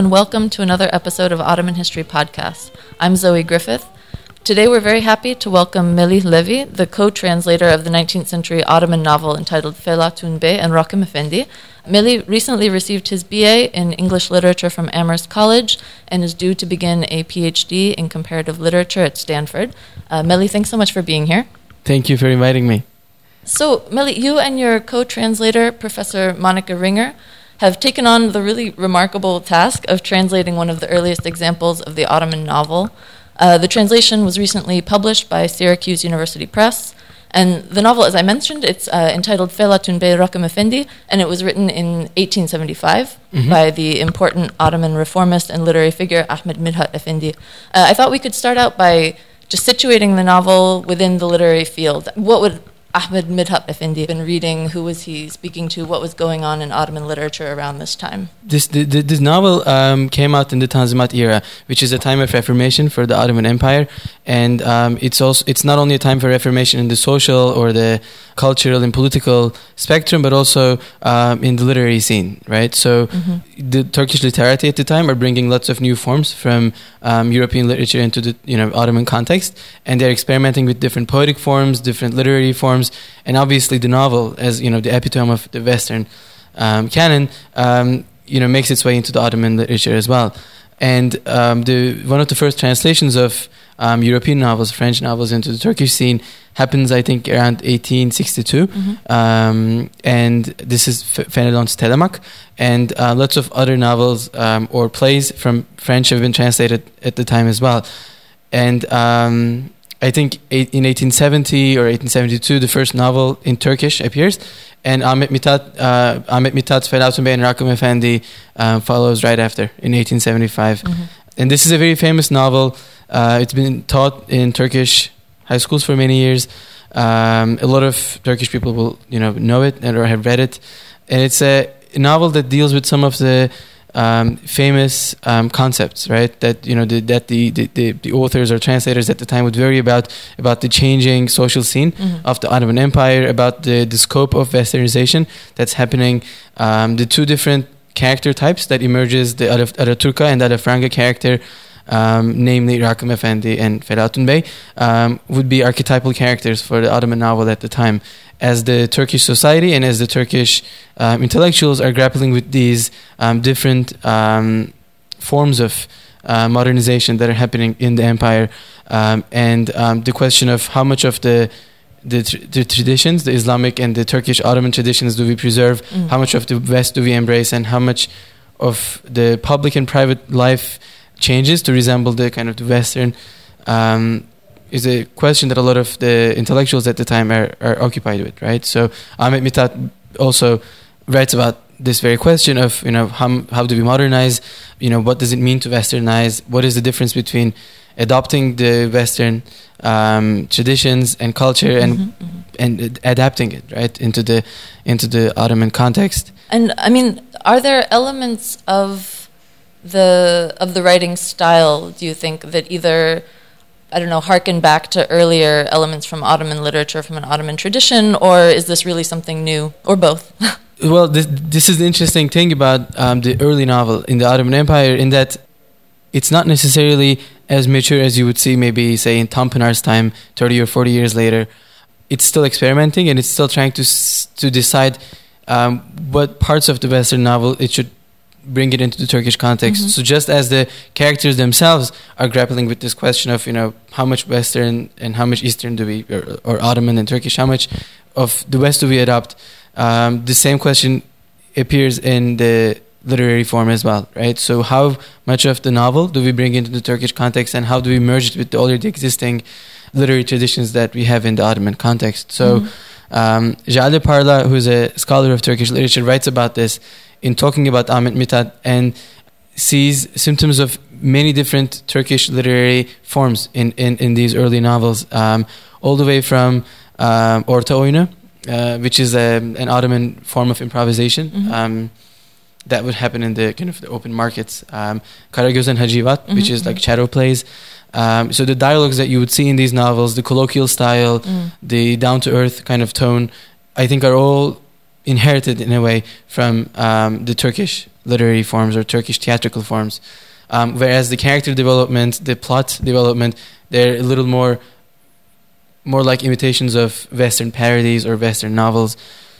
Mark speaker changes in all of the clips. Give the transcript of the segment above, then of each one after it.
Speaker 1: And welcome to another episode of Ottoman History Podcast. I'm Zoe Griffith. Today, we're very happy to welcome Melih Levi, the co translator of the 19th century Ottoman novel entitled Felatun Bey and Rakim Effendi. Melih recently received his BA in English Literature from Amherst College and is due to begin a PhD in Comparative Literature at Stanford. Uh, Melih, thanks so much for being here.
Speaker 2: Thank you for inviting me.
Speaker 1: So, Melih, you and your co translator, Professor Monica Ringer, have taken on the really remarkable task of translating one of the earliest examples of the Ottoman novel. Uh, the translation was recently published by Syracuse University Press. And the novel, as I mentioned, it's uh, entitled Felatun Bey Rakim Effendi, and it was written in 1875 mm-hmm. by the important Ottoman reformist and literary figure Ahmed Midhat Efendi. Uh, I thought we could start out by just situating the novel within the literary field. What would Ahmed Midhat Effendi been reading? Who was he speaking to? What was going on in Ottoman literature around this time?
Speaker 2: This the, this novel um, came out in the Tanzimat era, which is a time of reformation for the Ottoman Empire, and um, it's also it's not only a time for reformation in the social or the cultural and political spectrum, but also um, in the literary scene, right? So mm-hmm. the Turkish literati at the time are bringing lots of new forms from um, European literature into the you know Ottoman context, and they're experimenting with different poetic forms, different literary forms, and obviously the novel, as you know, the epitome of the Western um, canon, um, you know, makes its way into the Ottoman literature as well. And um, the one of the first translations of um, European novels, French novels into the Turkish scene happens, I think, around 1862. Mm-hmm. Um, and this is Fenelon's Telemach, And uh, lots of other novels um, or plays from French have been translated at the time as well. And um, I think in 1870 or 1872, the first novel in Turkish appears. And Ahmet Mithat, uh, Ahmet Mithat's Felatun Bey and Rakim Effendi uh, follows right after in 1875. Mm-hmm. And this is a very famous novel. Uh, it's been taught in Turkish high schools for many years. Um, a lot of Turkish people will, you know, know it or have read it, and it's a novel that deals with some of the um, famous um, concepts, right? That you know the, that the, the, the, authors or translators at the time would worry about about the changing social scene mm-hmm. of the Ottoman Empire, about the, the scope of Westernization that's happening, um, the two different character types that emerges, the Alaturka and the Alafranga character um, namely Rakim Effendi and Felatun Bey, um, would be archetypal characters for the Ottoman novel at the time. As the Turkish society and as the Turkish um, intellectuals are grappling with these um, different um, forms of uh, modernization that are happening in the empire, um, and the question of how much of the the, tr- the, traditions, the Islamic and the Turkish Ottoman traditions, do we preserve? Mm. How much of the West do we embrace, and how much of the public and private life changes to resemble the kind of the Western um, is a question that a lot of the intellectuals at the time are, are occupied with, right? So Ahmet Mithat also writes about this very question of you know how how do we modernize? You know what does it mean to Westernize? What is the difference between adopting the Western um, traditions and culture and mm-hmm, mm-hmm. and adapting it right into the into the Ottoman context?
Speaker 1: And I mean, are there elements of the of the writing style do you think that either I don't know harken back to earlier elements from Ottoman literature from an Ottoman tradition, or is this really something new, or both?
Speaker 2: well, this this is the interesting thing about um, the early novel in the Ottoman Empire, in that it's not necessarily as mature as you would see maybe say in Tanpınar's time, thirty or forty years later. It's still experimenting and it's still trying to to decide um, what parts of the Western novel it should bring it into the Turkish context. Mm-hmm. So just as the characters themselves are grappling with this question of you know how much Western and how much Eastern do we or, or Ottoman and Turkish, how much of the West do we adopt? Um, the same question appears in the literary form as well, right? So how much of the novel do we bring into the Turkish context, and how do we merge it with the already existing literary traditions that we have in the Ottoman context? So. Mm-hmm. Um, Jale Parla, who's a scholar of Turkish literature, writes about this in talking about Ahmet Mithat and sees symptoms of many different Turkish literary forms in, in, in these early novels, um, all the way from um, Orta Oyunu, uh, which is a, an Ottoman form of improvisation. Mm-hmm. Um, that would happen in the kind of the open markets. Um, Karagöz and Hacivat, mm-hmm, which is like shadow plays. Um, so the dialogues that you would see in these novels, the colloquial style, mm. the down to earth kind of tone, I think are all inherited in a way from um, the Turkish literary forms or Turkish theatrical forms. Um, whereas the character development, the plot development, they're a little more more like imitations of Western parodies or Western novels.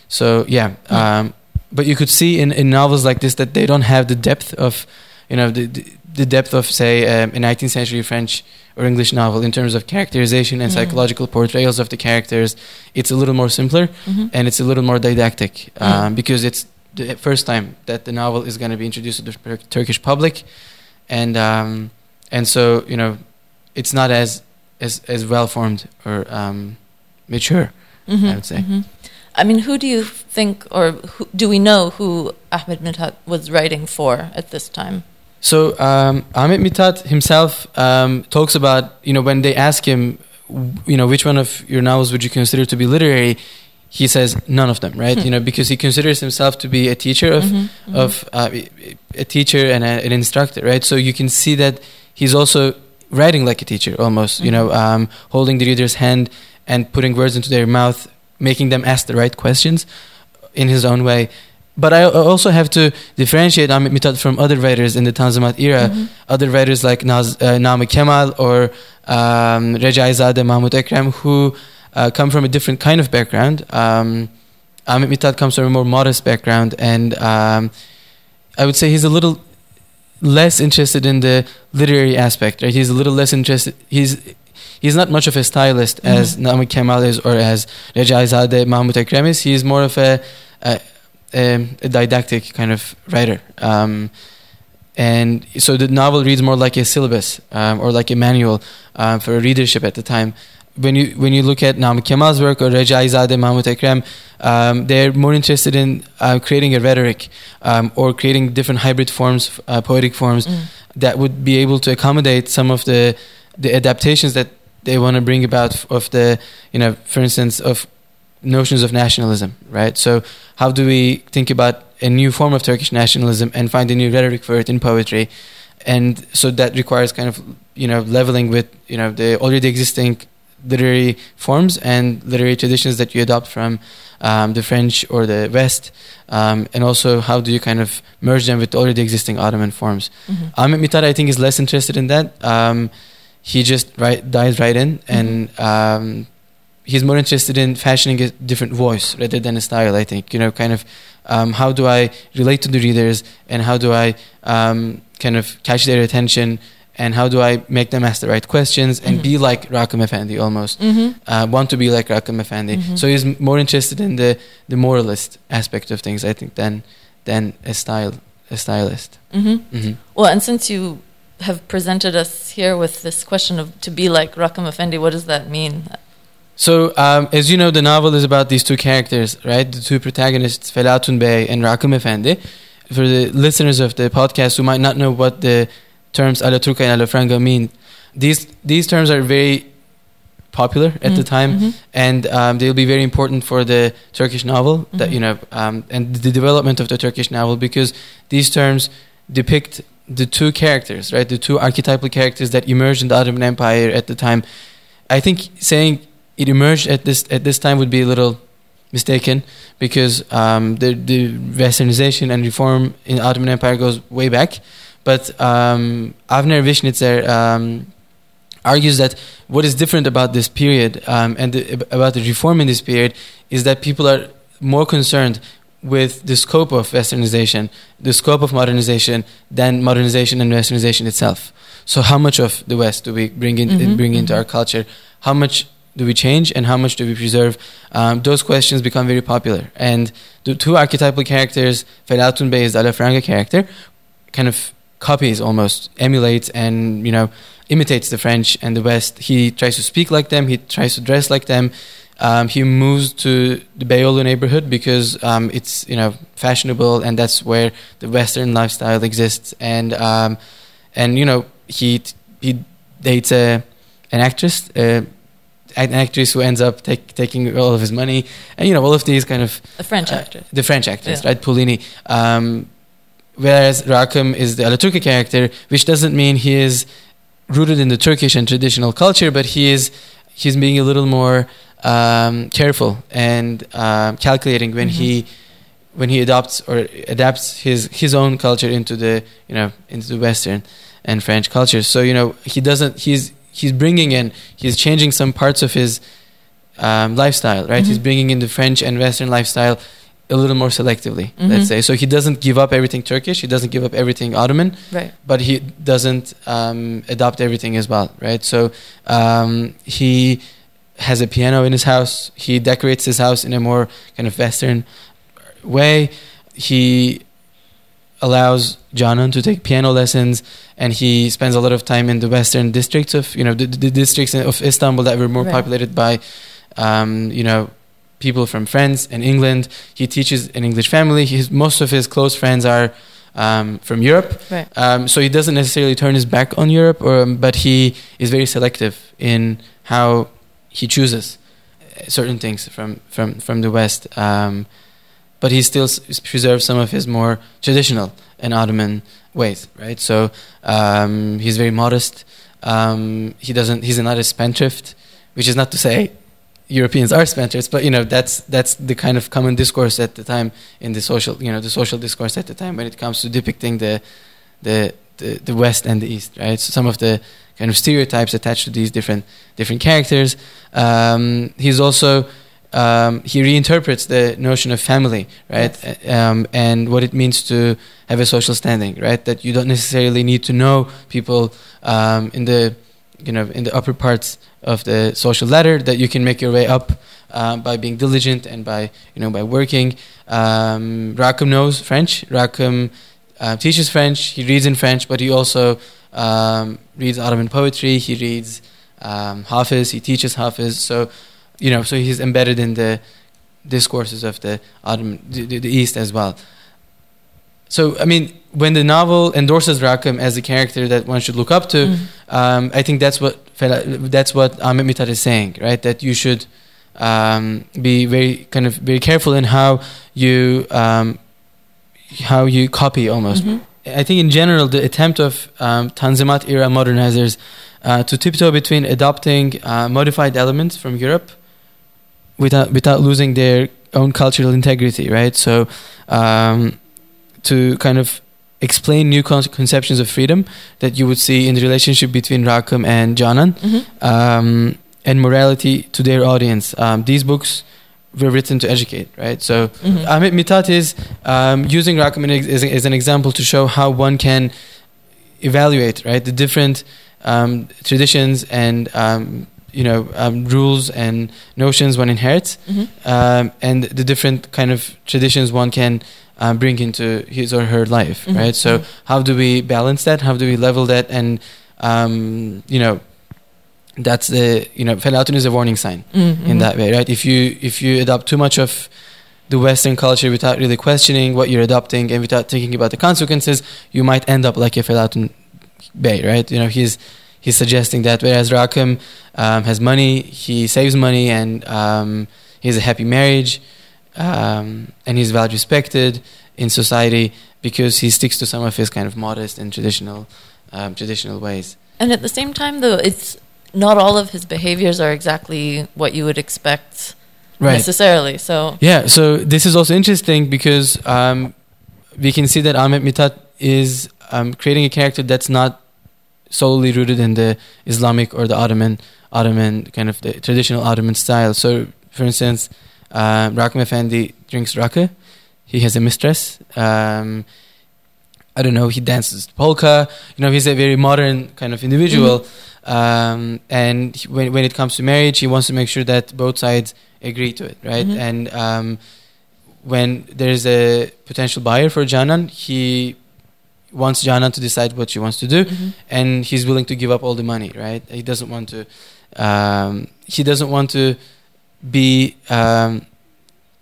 Speaker 2: So yeah, hmm. um, but you could see in, in novels like this that they don't have the depth of, you know, the the depth of say um, a 19th century French or English novel in terms of characterization and mm. psychological portrayals of the characters. It's a little more simpler mm-hmm. and it's a little more didactic um, mm. because it's the first time that the novel is going to be introduced to the Turkish public, and um, and so you know, it's not as as as well formed or um, mature. Mm-hmm. I would say. Mm-hmm.
Speaker 1: I mean, who do you think, or who, do we know who Ahmed Mithat was writing for at this time?
Speaker 2: So um, Ahmed Mithat himself um, talks about, you know, when they ask him, you know, which one of your novels would you consider to be literary? He says none of them, right? Hmm. You know, because he considers himself to be a teacher of mm-hmm, mm-hmm. of uh, a teacher and a, an instructor, right? So you can see that he's also writing like a teacher, almost. Mm-hmm. You know, um, holding the reader's hand and putting words into their mouth, making them ask the right questions in his own way but I also have to differentiate Ahmet Mithat from other writers in the Tanzimat era, mm-hmm. other writers like Naz, uh, Kemal or um, Recaizade Mahmud Ekrem, who uh, come from a different kind of background. Um, Ahmet Mithat comes from a more modest background, and um, I would say he's a little less interested in the literary aspect. Right? He's a little less interested. He's he's not much of a stylist mm-hmm. as Namık Kemal is or as Recaizade Mahmud Ekrem is. He's more of a, a um, a didactic kind of writer. Um, and so the novel reads more like a syllabus um, or like a manual uh, for a readership at the time. When you when you look at Namık Kemal's work or Recaizade Mahmud Ekrem, um, they're more interested in uh, creating a rhetoric um, or creating different hybrid forms, uh, poetic forms mm. that would be able to accommodate some of the the adaptations that they want to bring about of the you know for instance of notions of nationalism, right? So how do we think about a new form of Turkish nationalism and find a new rhetoric for it in poetry? And so that requires kind of you know leveling with you know the already existing literary forms and literary traditions that you adopt from um, the French or the West, um, and also how do you kind of merge them with already existing Ottoman forms. Mm-hmm. Ahmet Mithat, I think, is less interested in that. Um, he just right, dives right in and mm-hmm. Um, he's more interested in fashioning a different voice rather than a style. I think you know, kind of um, how do I relate to the readers and how do I um, kind of catch their attention and how do I make them ask the right questions and mm-hmm. be like Rakım Efendi almost mm-hmm. uh, want to be like Rakım Efendi. Mm-hmm. So he's more interested in the the moralist aspect of things, I think, than than a style a stylist.
Speaker 1: Mm-hmm. Mm-hmm. Well, and since you have presented us here with this question of to be like Rakım Efendi, what does that mean?
Speaker 2: So, um, as you know, the novel is about these two characters, right? The two protagonists, Felatun Bey and Rakım Efendi. For the listeners of the podcast who might not know what the terms Alaturka and Alafranga mean, these these terms are very popular at mm-hmm. the time, mm-hmm. and um, they'll be very important for the Turkish novel mm-hmm. that you know, um, and the development of the Turkish novel because these terms depict the two characters, right? The two archetypal characters that emerged in the Ottoman Empire at the time. I think saying it emerged at this at this time would be a little mistaken because um, the the westernization and reform in Ottoman Empire goes way back. But um, Avner Wishnitzer um, argues that what is different about this period um, and the, about the reform in this period is that people are more concerned with the scope of westernization, the scope of modernization, than modernization and westernization itself. So, how much of the West do we bring in, mm-hmm, bring into mm-hmm. our culture? How much do we change and how much do we preserve? Um, those questions become very popular. And the two archetypal characters, Felatun Bey is the Alafranga character, kind of copies almost, emulates and, you know, imitates the French and the West. He tries to speak like them, he tries to dress like them. Um, he moves to the Beyoğlu neighborhood because um, it's, you know, fashionable and that's where the Western lifestyle exists. And, um, and you know, he, he dates a, an actress, an actress who ends up take, taking all of his money, and you know all of these kind of
Speaker 1: the French uh, actress,
Speaker 2: the French actress, yeah. right, Polini. Um, whereas Rakım is the Alaturka character, which doesn't mean he is rooted in the Turkish and traditional culture, but he is he's being a little more um, careful and um, calculating when mm-hmm. he when he adopts or adapts his his own culture into the you know into the Western and French culture. So you know he doesn't he's he's bringing in he's changing some parts of his um, lifestyle, right? He's
Speaker 1: Mhm.
Speaker 2: bringing in the French and Western lifestyle a little more selectively,
Speaker 1: Mhm.
Speaker 2: let's say. So he doesn't give up everything Turkish. He doesn't give up everything Ottoman
Speaker 1: Right.
Speaker 2: but he doesn't um, adopt everything as well, right? So um, he has a piano in his house. He decorates his house in a more kind of Western way. He allows Canan to take piano lessons, and he spends a lot of time in the Western districts of you know the, the districts of Istanbul that were more
Speaker 1: Right.
Speaker 2: populated by um, you know people from France and England. He teaches an English family. His, most of his close friends are um, from Europe.
Speaker 1: Right.
Speaker 2: Um, so he doesn't necessarily turn his back on Europe, or, um, but he is very selective in how he chooses certain things from from from the West. Um, but he still s- preserves some of his more traditional and Ottoman ways, right? So um, he's very modest. Um, he doesn't. He's not a spendthrift, which is not to say Europeans are spendthrifts, but you know that's that's the kind of common discourse at the time in the social, you know, the social discourse at the time when it comes to depicting the the the, the West and the East, right? So some of the kind of stereotypes attached to these different different characters. Um, he's also um, he reinterprets the notion of family, right, um, and what it means to have a social standing, right? That you don't necessarily need to know people um, in the you know in the upper parts of the social ladder. That you can make your way up um, by being diligent and by you know by working. Um, Rakim knows French. Rakim uh, teaches French. He reads in French, but he also um, reads Ottoman poetry. He reads um, Hafiz. He teaches Hafiz. So you know, so he's embedded in the discourses of the Ottoman, the, the, East as well. So, I mean, when the novel endorses Rakim as a character that one should look up to,
Speaker 1: Mhm.
Speaker 2: um, I think that's what Fela- that's what Ahmet Mithat is saying, right? That you should um, be very kind of very careful in how you um, how you copy almost.
Speaker 1: Mhm.
Speaker 2: I think in general the attempt of um, Tanzimat era modernizers uh, to tiptoe between adopting uh, modified elements from Europe without without losing their own cultural integrity, right? So um, to kind of explain new con- conceptions of freedom that you would see in the relationship between Rakim and Canan
Speaker 1: Mhm.
Speaker 2: um, and morality to their audience. Um, these books were written to educate, right? So
Speaker 1: Mhm.
Speaker 2: Ahmet Mithat is um, using Rakim as, as an example to show how one can evaluate, right, the different um, traditions and um, you know um, rules and notions one inherits,
Speaker 1: Mhm.
Speaker 2: um, and the different kind of traditions one can um, bring into his or her life,
Speaker 1: Mhm.
Speaker 2: right? So
Speaker 1: Mhm.
Speaker 2: how do we balance that? How do we level that? And um, you know, that's the you know, Felatun is a warning sign
Speaker 1: Mhm.
Speaker 2: in that way, right? If you if you adopt too much of the Western culture without really questioning what you're adopting and without thinking about the consequences, you might end up like a Felatun Bey, right? You know, he's he's suggesting that whereas Rakim um, has money, he saves money, and um, he has a happy marriage, um, and he's well respected in society because he sticks to some of his kind of modest and traditional um, traditional ways.
Speaker 1: And at the same time, though, it's not all of his behaviors are exactly what you would expect necessarily. So
Speaker 2: Yeah, so this is also interesting because um, we can see that Ahmet Mithat is um, creating a character that's not solely rooted in the Islamic or the Ottoman Ottoman kind of the traditional Ottoman style. So, for instance, uh, Rakim Effendi drinks rakı. He has a mistress. Um, I don't know. He dances polka. You know, he's a very modern kind of individual. Um, and he- when when it comes to marriage, he wants to make sure that both sides agree to it, right?
Speaker 1: Mhm.
Speaker 2: And um, when there's a potential buyer for Canan, he wants Canan to decide what she wants to do,
Speaker 1: Mhm.
Speaker 2: and he's willing to give up all the money, right? He doesn't want to. Um, he doesn't want to be. Um,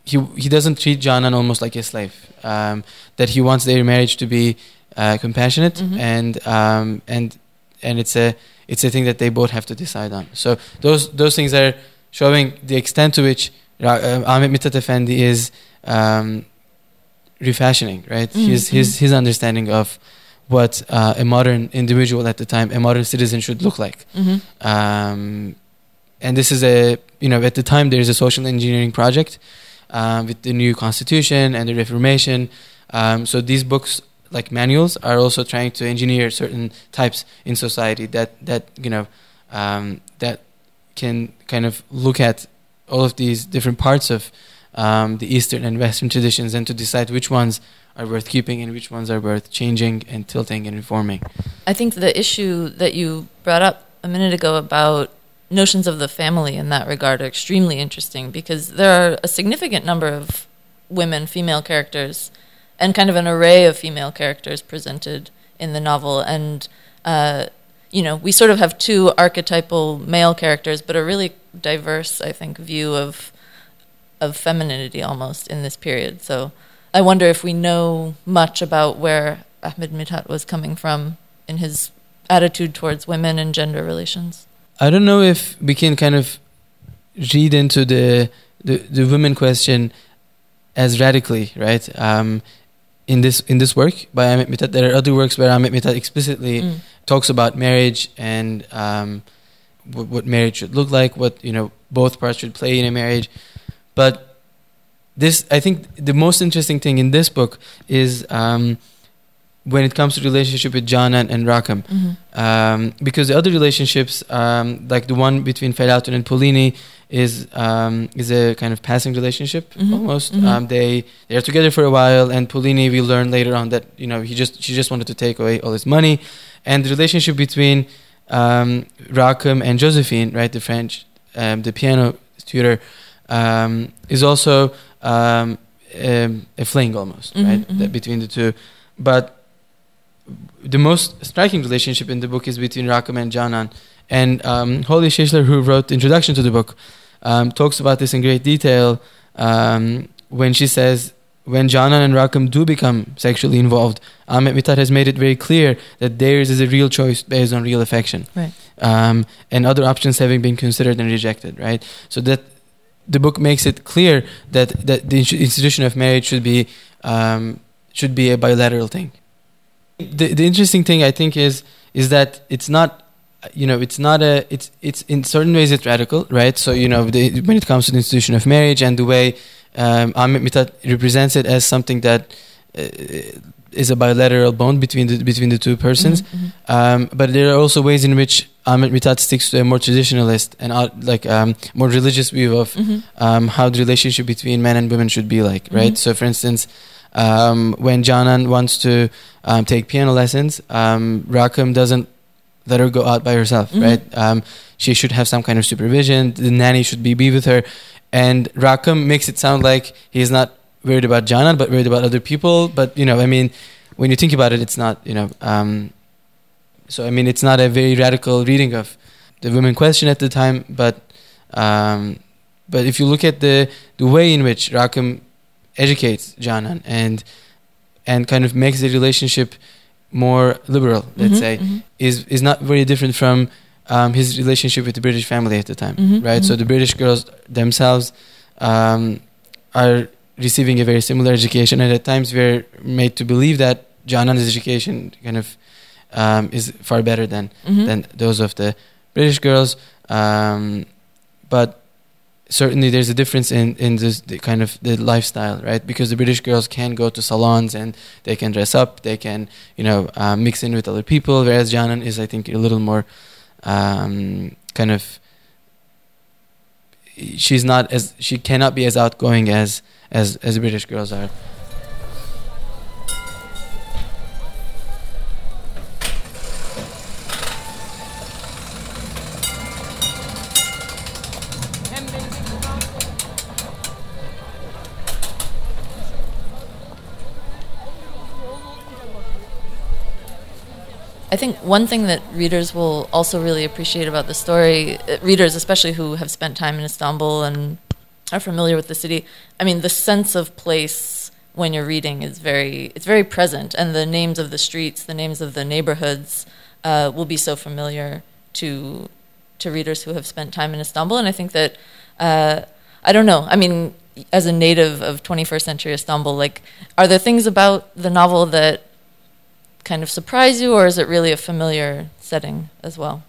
Speaker 2: he he doesn't treat Canan almost like a slave. Um, that he wants their marriage to be uh, compassionate
Speaker 1: Mhm.
Speaker 2: and um, and and it's a it's a thing that they both have to decide on. So those those things are showing the extent to which Ra- uh, Ahmet Mithat Efendi is um, refashioning, right?
Speaker 1: Mhm,
Speaker 2: His his his understanding of what uh, a modern individual at the time, a modern citizen should look like.
Speaker 1: Mhm.
Speaker 2: Um, and this is a you know at the time there is a social engineering project um, with the new constitution and the Reformation. Um, so these books, like manuals, are also trying to engineer certain types in society that that you know um, that can kind of look at all of these different parts of um, the Eastern and Western traditions and to decide which ones are worth keeping and which ones are worth changing and tilting and reforming.
Speaker 1: I think the issue that you brought up a minute ago about notions of the family in that regard are extremely interesting because there are a significant number of women, female characters, and kind of an array of female characters presented in the novel. And, uh, you know, we sort of have two archetypal male characters, but a really diverse, I think, view of of femininity almost in this period. So I wonder if we know much about where Ahmed Mithat was coming from in his attitude towards women and gender relations.
Speaker 2: I don't know if we can kind of read into the the, the women question as radically, right? Um, in this in this work by Ahmed Mithat, there are other works where Ahmed Mithat explicitly mm. talks about marriage and um, what, what marriage should look like, what you know both parts should play in a marriage. But this, I think, the most interesting thing in this book is. Um, when it comes to relationship with Canan and Rakım, mm-hmm. um, because the other relationships, um, like the one between Felatun and Polini, is um, is a kind of passing relationship mm-hmm. almost. Mm-hmm. Um, they they are together for a while, and Polini we learn later on that you know he just she just wanted to take away all his money, and the relationship between um, Rakım and Josephine, right, the French, um, the piano tutor, um, is also um, a fling almost, mm-hmm, right, mm-hmm. between the two, but the most striking relationship in the book is between Rakım and Canan. And um, Holly Shissler, who wrote the introduction to the book, um, talks about this in great detail um, when she says, when Canan and Rakım do become sexually involved, Ahmet Mithat has made it very clear that theirs is a real choice based on real affection.
Speaker 1: Right.
Speaker 2: Um, and other options having been considered and rejected, right? So that the book makes it clear that, that the institution of marriage should be, um, should be a bilateral thing. The the interesting thing I think is is that it's not you know it's not a it's it's in certain ways it's radical right? So you know the, when it comes to the institution of marriage and the way um, Ahmet Mithat represents it as something that uh, is a bilateral bond between the between the two persons mm-hmm, mm-hmm. Um, but there are also ways in which Ahmet Mithat sticks to a more traditionalist and uh, like um, more religious view of mm-hmm. Um, how the relationship between men and women should be like right mm-hmm. so for instance um, when Canan wants to um, take piano lessons, um, Rakım doesn't let her go out by herself, mm-hmm. right? Um, she should have some kind of supervision. The nanny should be, be with her. And Rakım makes it sound like he's not worried about Canan, but worried about other people. But, you know, I mean, when you think about it, it's not, you know, um, so I mean, it's not a very radical reading of the women question at the time, but um, but if you look at the the way in which Rakım educates Canan and and kind of makes the relationship more liberal, let's mm-hmm, say, mm-hmm. is is not very different from um, his relationship with the British family at the time, mm-hmm, right? So mm-hmm. the British girls themselves um, are receiving a very similar education, and at times we're made to believe that Canan's education kind of um, is far better than mm-hmm. than those of the British girls. Um, but certainly there's a difference in in this the kind of the lifestyle right because the british girls can go to salons and they can dress up they can you know uh, mix in with other people whereas Canan is i think a little more um, kind of she's not as she cannot be as outgoing as as as british girls are
Speaker 1: I think one thing that readers will also really appreciate about the story, uh, readers especially who have spent time in Istanbul and are familiar with the city, I mean, the sense of place when you're reading is very it's very present, and the names of the streets, the names of the neighborhoods, uh, will be so familiar to to readers who have spent time in Istanbul. And I think that uh, I don't know. I mean, as a native of 21st century Istanbul, like, are there things about the novel that kind of surprise you, or is it really a familiar setting as well?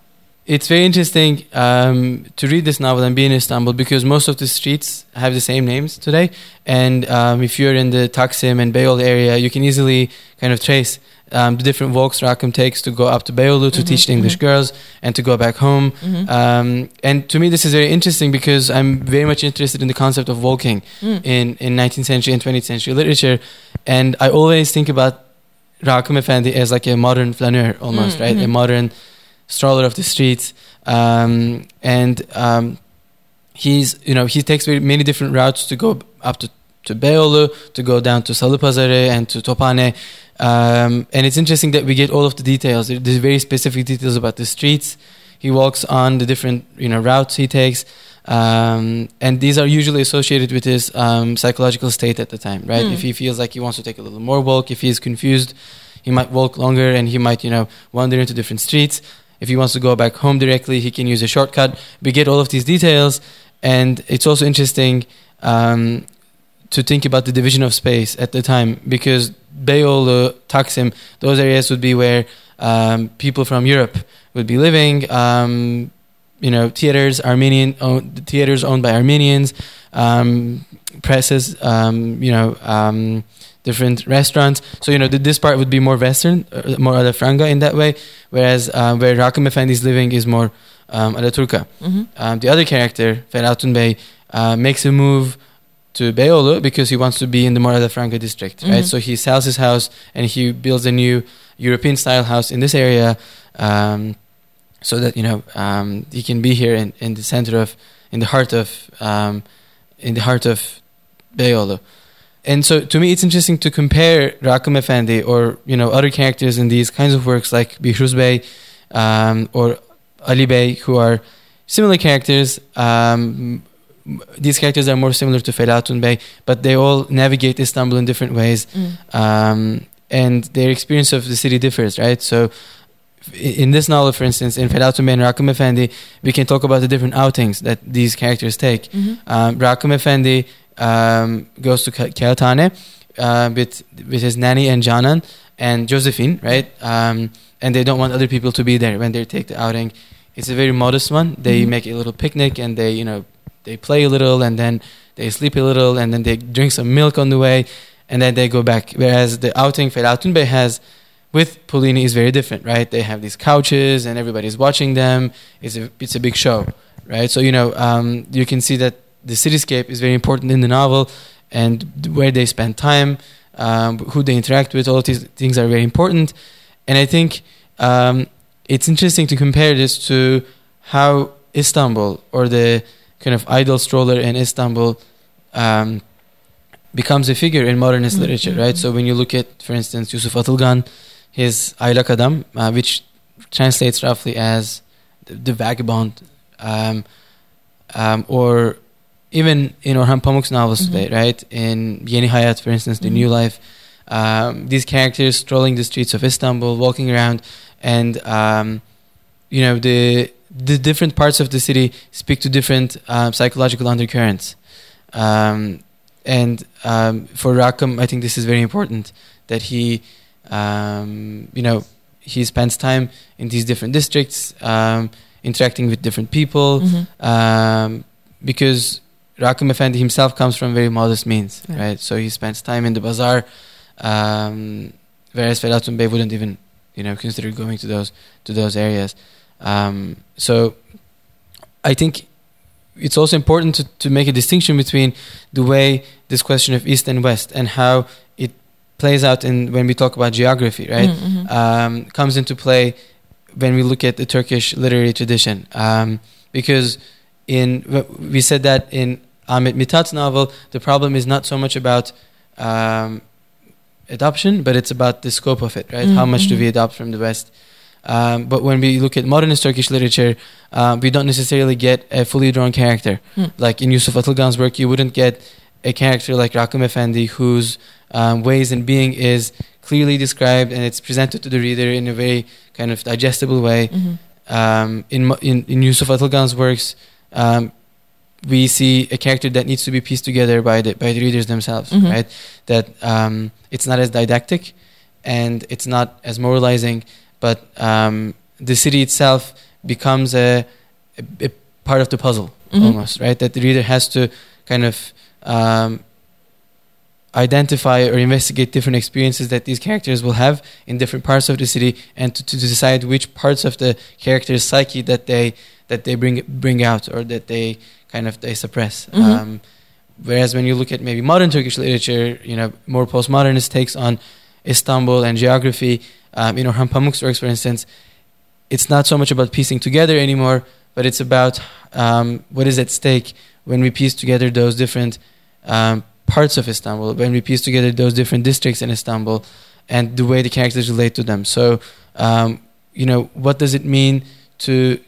Speaker 2: it's very interesting um, to read this novel and be in Istanbul because most of the streets have the same names today. And um, if you're in the Taksim and Beyoğlu area, you can easily kind of trace um, the different walks Rakım takes to go up to Beyoğlu to
Speaker 1: Mhm,
Speaker 2: teach the English
Speaker 1: mhm.
Speaker 2: girls and to go back home.
Speaker 1: Mhm.
Speaker 2: Um, and to me, this is very interesting because I'm very much interested in the concept of walking
Speaker 1: Mm.
Speaker 2: in, in 19th century and 20th century literature. And I always think about Rakım Efendi is like a modern flaneur almost,
Speaker 1: Mm,
Speaker 2: right? A
Speaker 1: mhm.
Speaker 2: modern stroller of the streets. Um, and um, he's, you know, he takes many different routes to go up to, to Beyoğlu, to go down to Salıpazarı and to Tophane. Um, and it's interesting that we get all of the details. There- There's very specific details about the streets. He walks on the different, you know, routes he takes. Um, and these are usually associated with his um, psychological state at the time, right?
Speaker 1: Mm.
Speaker 2: If he feels like he wants to take a little more walk, if he is confused, he might walk longer and he might, you know, wander into different streets. If he wants to go back home directly, he can use a shortcut. We get all of these details, and it's also interesting um, to think about the division of space at the time because Beyoğlu, Taksim, those areas would be where um, people from Europe would be living. You know, theaters, Armenian, owned, theaters owned by Armenians, um, presses, um, you know, um, different restaurants. So, you know, th- this part would be more Western, uh, more Alafranga in that way, whereas uh, where Rakım Efendi is living is more um, Alaturka.
Speaker 1: Mhm.
Speaker 2: Um, the other character, Ferhatun Bey, uh, makes a move to Beyoğlu because he wants to be in the more Alafranga district, right?
Speaker 1: Mhm.
Speaker 2: So he sells his house and he builds a new European style house in this area. Um, so that you know um, he can be here in, in the center of in the heart of um, in the heart of Beyoğlu. And so to me it's interesting to compare Rakım Efendi or you know other characters in these kinds of works like Bihruz Bey um, or Ali Bey who are similar characters um, these characters are more similar to Felatun Bey but they all navigate Istanbul in different ways
Speaker 1: Mm.
Speaker 2: um, and their experience of the city differs, right? So, in this novel, for instance, in Felatun Bey and Rakım Efendi, we can talk about the different outings that these characters take.
Speaker 1: Mhm.
Speaker 2: Um, Rakım Efendi um, goes to Kağıthane uh, with with his nanny and Canan and Josephine, right? Um, and they don't want other people to be there when they take the outing. It's a very modest one. They
Speaker 1: Mhm.
Speaker 2: make a little picnic and they, you know, they play a little and then they sleep a little and then they drink some milk on the way and then they go back. Whereas the outing Felatun Bey has with Polini is very different, right? They have these couches and everybody's watching them. It's a it's a big show, right? So you know um, you can see that the cityscape is very important in the novel, and where they spend time, um, who they interact with, all these things are very important. And I think um, it's interesting to compare this to how Istanbul or the kind of idle stroller in Istanbul um, becomes a figure in modernist
Speaker 1: Mm,
Speaker 2: literature, right? So when you look at, for instance, Yusuf Atılgan, his Aylak Adam, uh, which translates roughly as the, the vagabond, um, um, or even in Orhan Pamuk's novels
Speaker 1: Mhm.
Speaker 2: today, right? In Yeni Hayat, for instance, The
Speaker 1: Mhm.
Speaker 2: New Life, um, these characters strolling the streets of Istanbul, walking around, and um, you know the the different parts of the city speak to different um, psychological undercurrents. Um, and um, for Rakım, I think this is very important that he, um, you know, he spends time in these different districts, um, interacting with different people,
Speaker 1: Mhm.
Speaker 2: um, because Rakım Effendi himself comes from very modest means,
Speaker 1: Right.
Speaker 2: right? So he spends time in the bazaar, um, whereas Felatun Bey wouldn't even, you know, consider going to those to those areas. Um, so I think it's also important to, to make a distinction between the way this question of East and West and how it plays out in when we talk about geography, right?
Speaker 1: Mhm, mhm.
Speaker 2: um, comes into play when we look at the Turkish literary tradition. Um, because in we said that in Ahmet Mithat's novel, the problem is not so much about um, adoption, but it's about the scope of it, right? How much do
Speaker 1: Mhm.
Speaker 2: we adopt from the West? Um, but when we look at modernist Turkish literature, uh, we don't necessarily get a fully drawn character.
Speaker 1: Hmm.
Speaker 2: Like in Yusuf Atılgan's work, you wouldn't get a character like Rakım Efendi whose um, ways and being is clearly described and it's presented to the reader in a very kind of digestible way.
Speaker 1: Mhm.
Speaker 2: Um, in, in in Yusuf Atılgan's works, um, we see a character that needs to be pieced together by the by the readers themselves,
Speaker 1: Mhm.
Speaker 2: right? That um, it's not as didactic, and it's not as moralizing, but um, the city itself becomes a, a, a part of the puzzle
Speaker 1: Mhm.
Speaker 2: almost, right? That the reader has to kind of um, identify or investigate different experiences that these characters will have in different parts of the city, and to, to decide which parts of the character's psyche that they that they bring bring out or that they kind of they suppress.
Speaker 1: Mhm.
Speaker 2: Um, whereas when you look at maybe modern Turkish literature, you know, more postmodernist takes on Istanbul and geography. Um, you know, Orhan Pamuk's works, for instance, it's not so much about piecing together anymore, but it's about um, what is at stake when we piece together those different um, parts of Istanbul, when we piece together those different districts in Istanbul, and the way the characters relate to them. So, um, you know, what does it mean to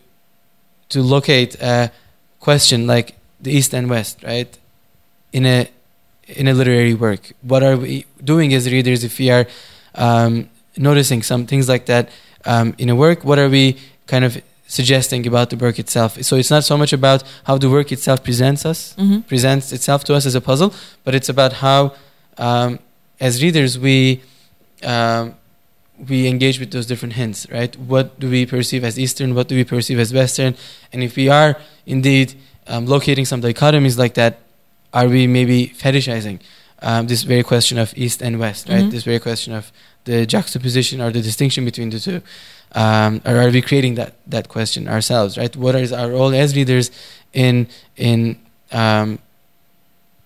Speaker 2: to locate a question like the East and West, right, in a in a literary work? What are we doing as readers if we are um, noticing some things like that um, in a work? What are we kind of suggesting about the work itself? So it's not so much about how the work itself presents us,
Speaker 1: Mhm.
Speaker 2: presents itself to us as a puzzle, but it's about how, um, as readers, we um, we engage with those different hints, right? What do we perceive as Eastern? What do we perceive as Western? And if we are indeed um, locating some dichotomies like that, are we maybe fetishizing um, this very question of East and West, right?
Speaker 1: Mhm.
Speaker 2: This very question of the juxtaposition or the distinction between the two, um, or are we creating that that question ourselves, right? What is our role as readers in in um,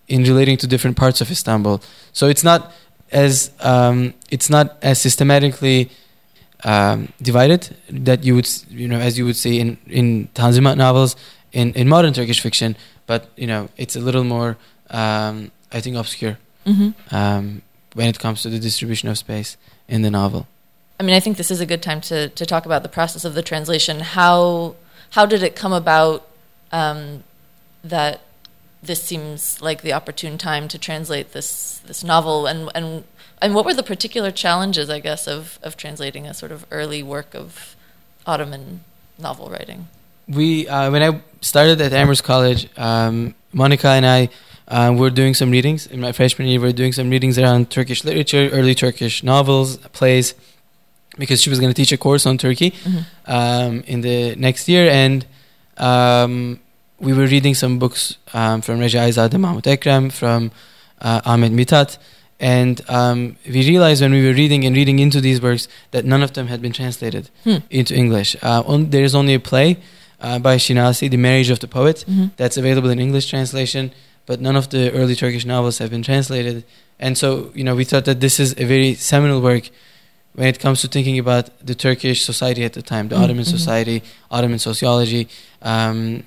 Speaker 2: in relating to different parts of Istanbul? So it's not as um, it's not as systematically um, divided that you would you know as you would see in in Tanzimat novels in in modern Turkish fiction, but you know it's a little more um, I think obscure
Speaker 1: Mhm.
Speaker 2: um, when it comes to the distribution of space in the novel.
Speaker 1: I mean, I think this is a good time to, to talk about the process of the translation. How how did it come about um, that this seems like the opportune time to translate this this novel, and and and what were the particular challenges, I guess, of of translating a sort of early work of Ottoman novel writing?
Speaker 2: we uh, when I started at Amherst College, um, Monica and I uh, were doing some readings in my freshman year. We were doing some readings around Turkish literature, early Turkish novels, plays, because she was going to teach a course on Turkey um, in the next year, and um, we were reading some books um, from Recaizade Mahmud Ekrem, from uh, Ahmed Mithat. And um, we realized when we were reading and reading into these works that none of them had been translated
Speaker 1: Hmm.
Speaker 2: into English. Uh, on, there is only a play uh, by Shinasi, The Marriage of the Poet,
Speaker 1: Mhm.
Speaker 2: that's available in English translation, but none of the early Turkish novels have been translated. And so, you know, we thought that this is a very seminal work when it comes to thinking about the Turkish society at the time, the
Speaker 1: Mm,
Speaker 2: Ottoman society, Ottoman sociology, um,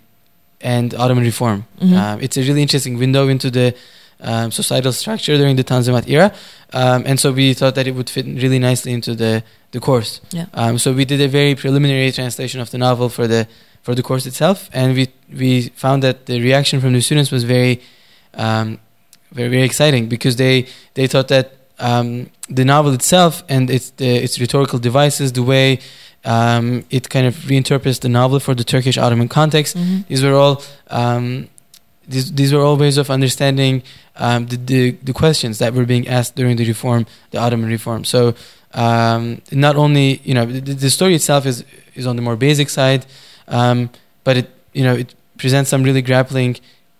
Speaker 2: and Ottoman reform.
Speaker 1: Mhm.
Speaker 2: Um, it's a really interesting window into the um, societal structure during the Tanzimat era. Um, and so we thought that it would fit really nicely into the, the course.
Speaker 1: Yeah.
Speaker 2: Um, so we did a very preliminary translation of the novel for the for the course itself, and we we found that the reaction from the students was very um, very very exciting because they they thought that um, the novel itself and its the, its rhetorical devices, the way um, it kind of reinterprets the novel for the Turkish Ottoman context,
Speaker 1: Mhm.
Speaker 2: these were all um, these these were all ways of understanding um, the, the the questions that were being asked during the reform, the Ottoman reform. So um, not only you know the, the story itself is is on the more basic side, um, but it you know it presents some really grappling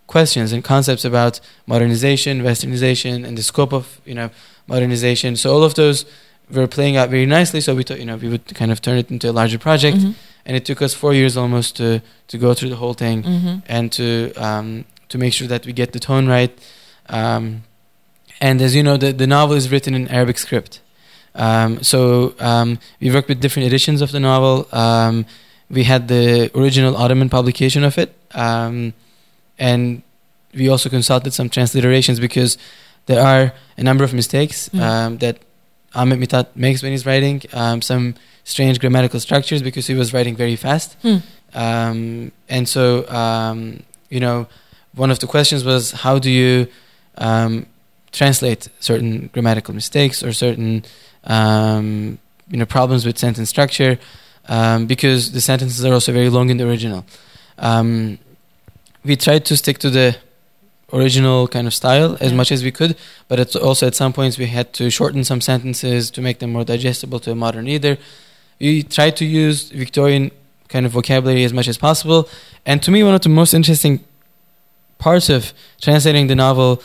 Speaker 2: questions and concepts about modernization, westernization, and the scope of you know modernization. So all of those were playing out very nicely. So we thought you know we would kind of turn it into a larger project,
Speaker 1: Mhm.
Speaker 2: and it took us four years almost to to go through the whole thing
Speaker 1: Mhm.
Speaker 2: and to um, to make sure that we get the tone right. Um, and as you know, the, the novel is written in Arabic script. Um, so um, we worked with different editions of the novel. Um, we had the original Ottoman publication of it, um, and we also consulted some transliterations because there are a number of mistakes
Speaker 1: Mm.
Speaker 2: um, that Ahmed Mithat makes when he's writing. Um, some strange grammatical structures because he was writing very fast.
Speaker 1: Hmm.
Speaker 2: Um, and so, um, you know, one of the questions was how do you um, translate certain grammatical mistakes or certain, um, you know, problems with sentence structure um, because the sentences are also very long in the original. Um, we tried to stick to the original kind of style as much as we could, but it's also at some points we had to shorten some sentences to make them more digestible to a modern reader. We tried to use Victorian kind of vocabulary as much as possible. And to me, one of the most interesting parts of translating the novel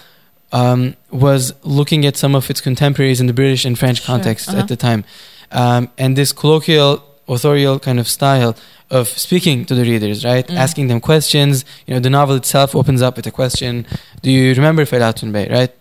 Speaker 2: um, was looking at some of its contemporaries in the British and French
Speaker 1: Sure,
Speaker 2: context
Speaker 1: uh-huh.
Speaker 2: at the time. Um, and this colloquial, authorial kind of style of speaking to the readers, right?
Speaker 1: Mm.
Speaker 2: Asking them questions. You know, the novel itself opens up with a question. Do you remember Felatun Bey, right?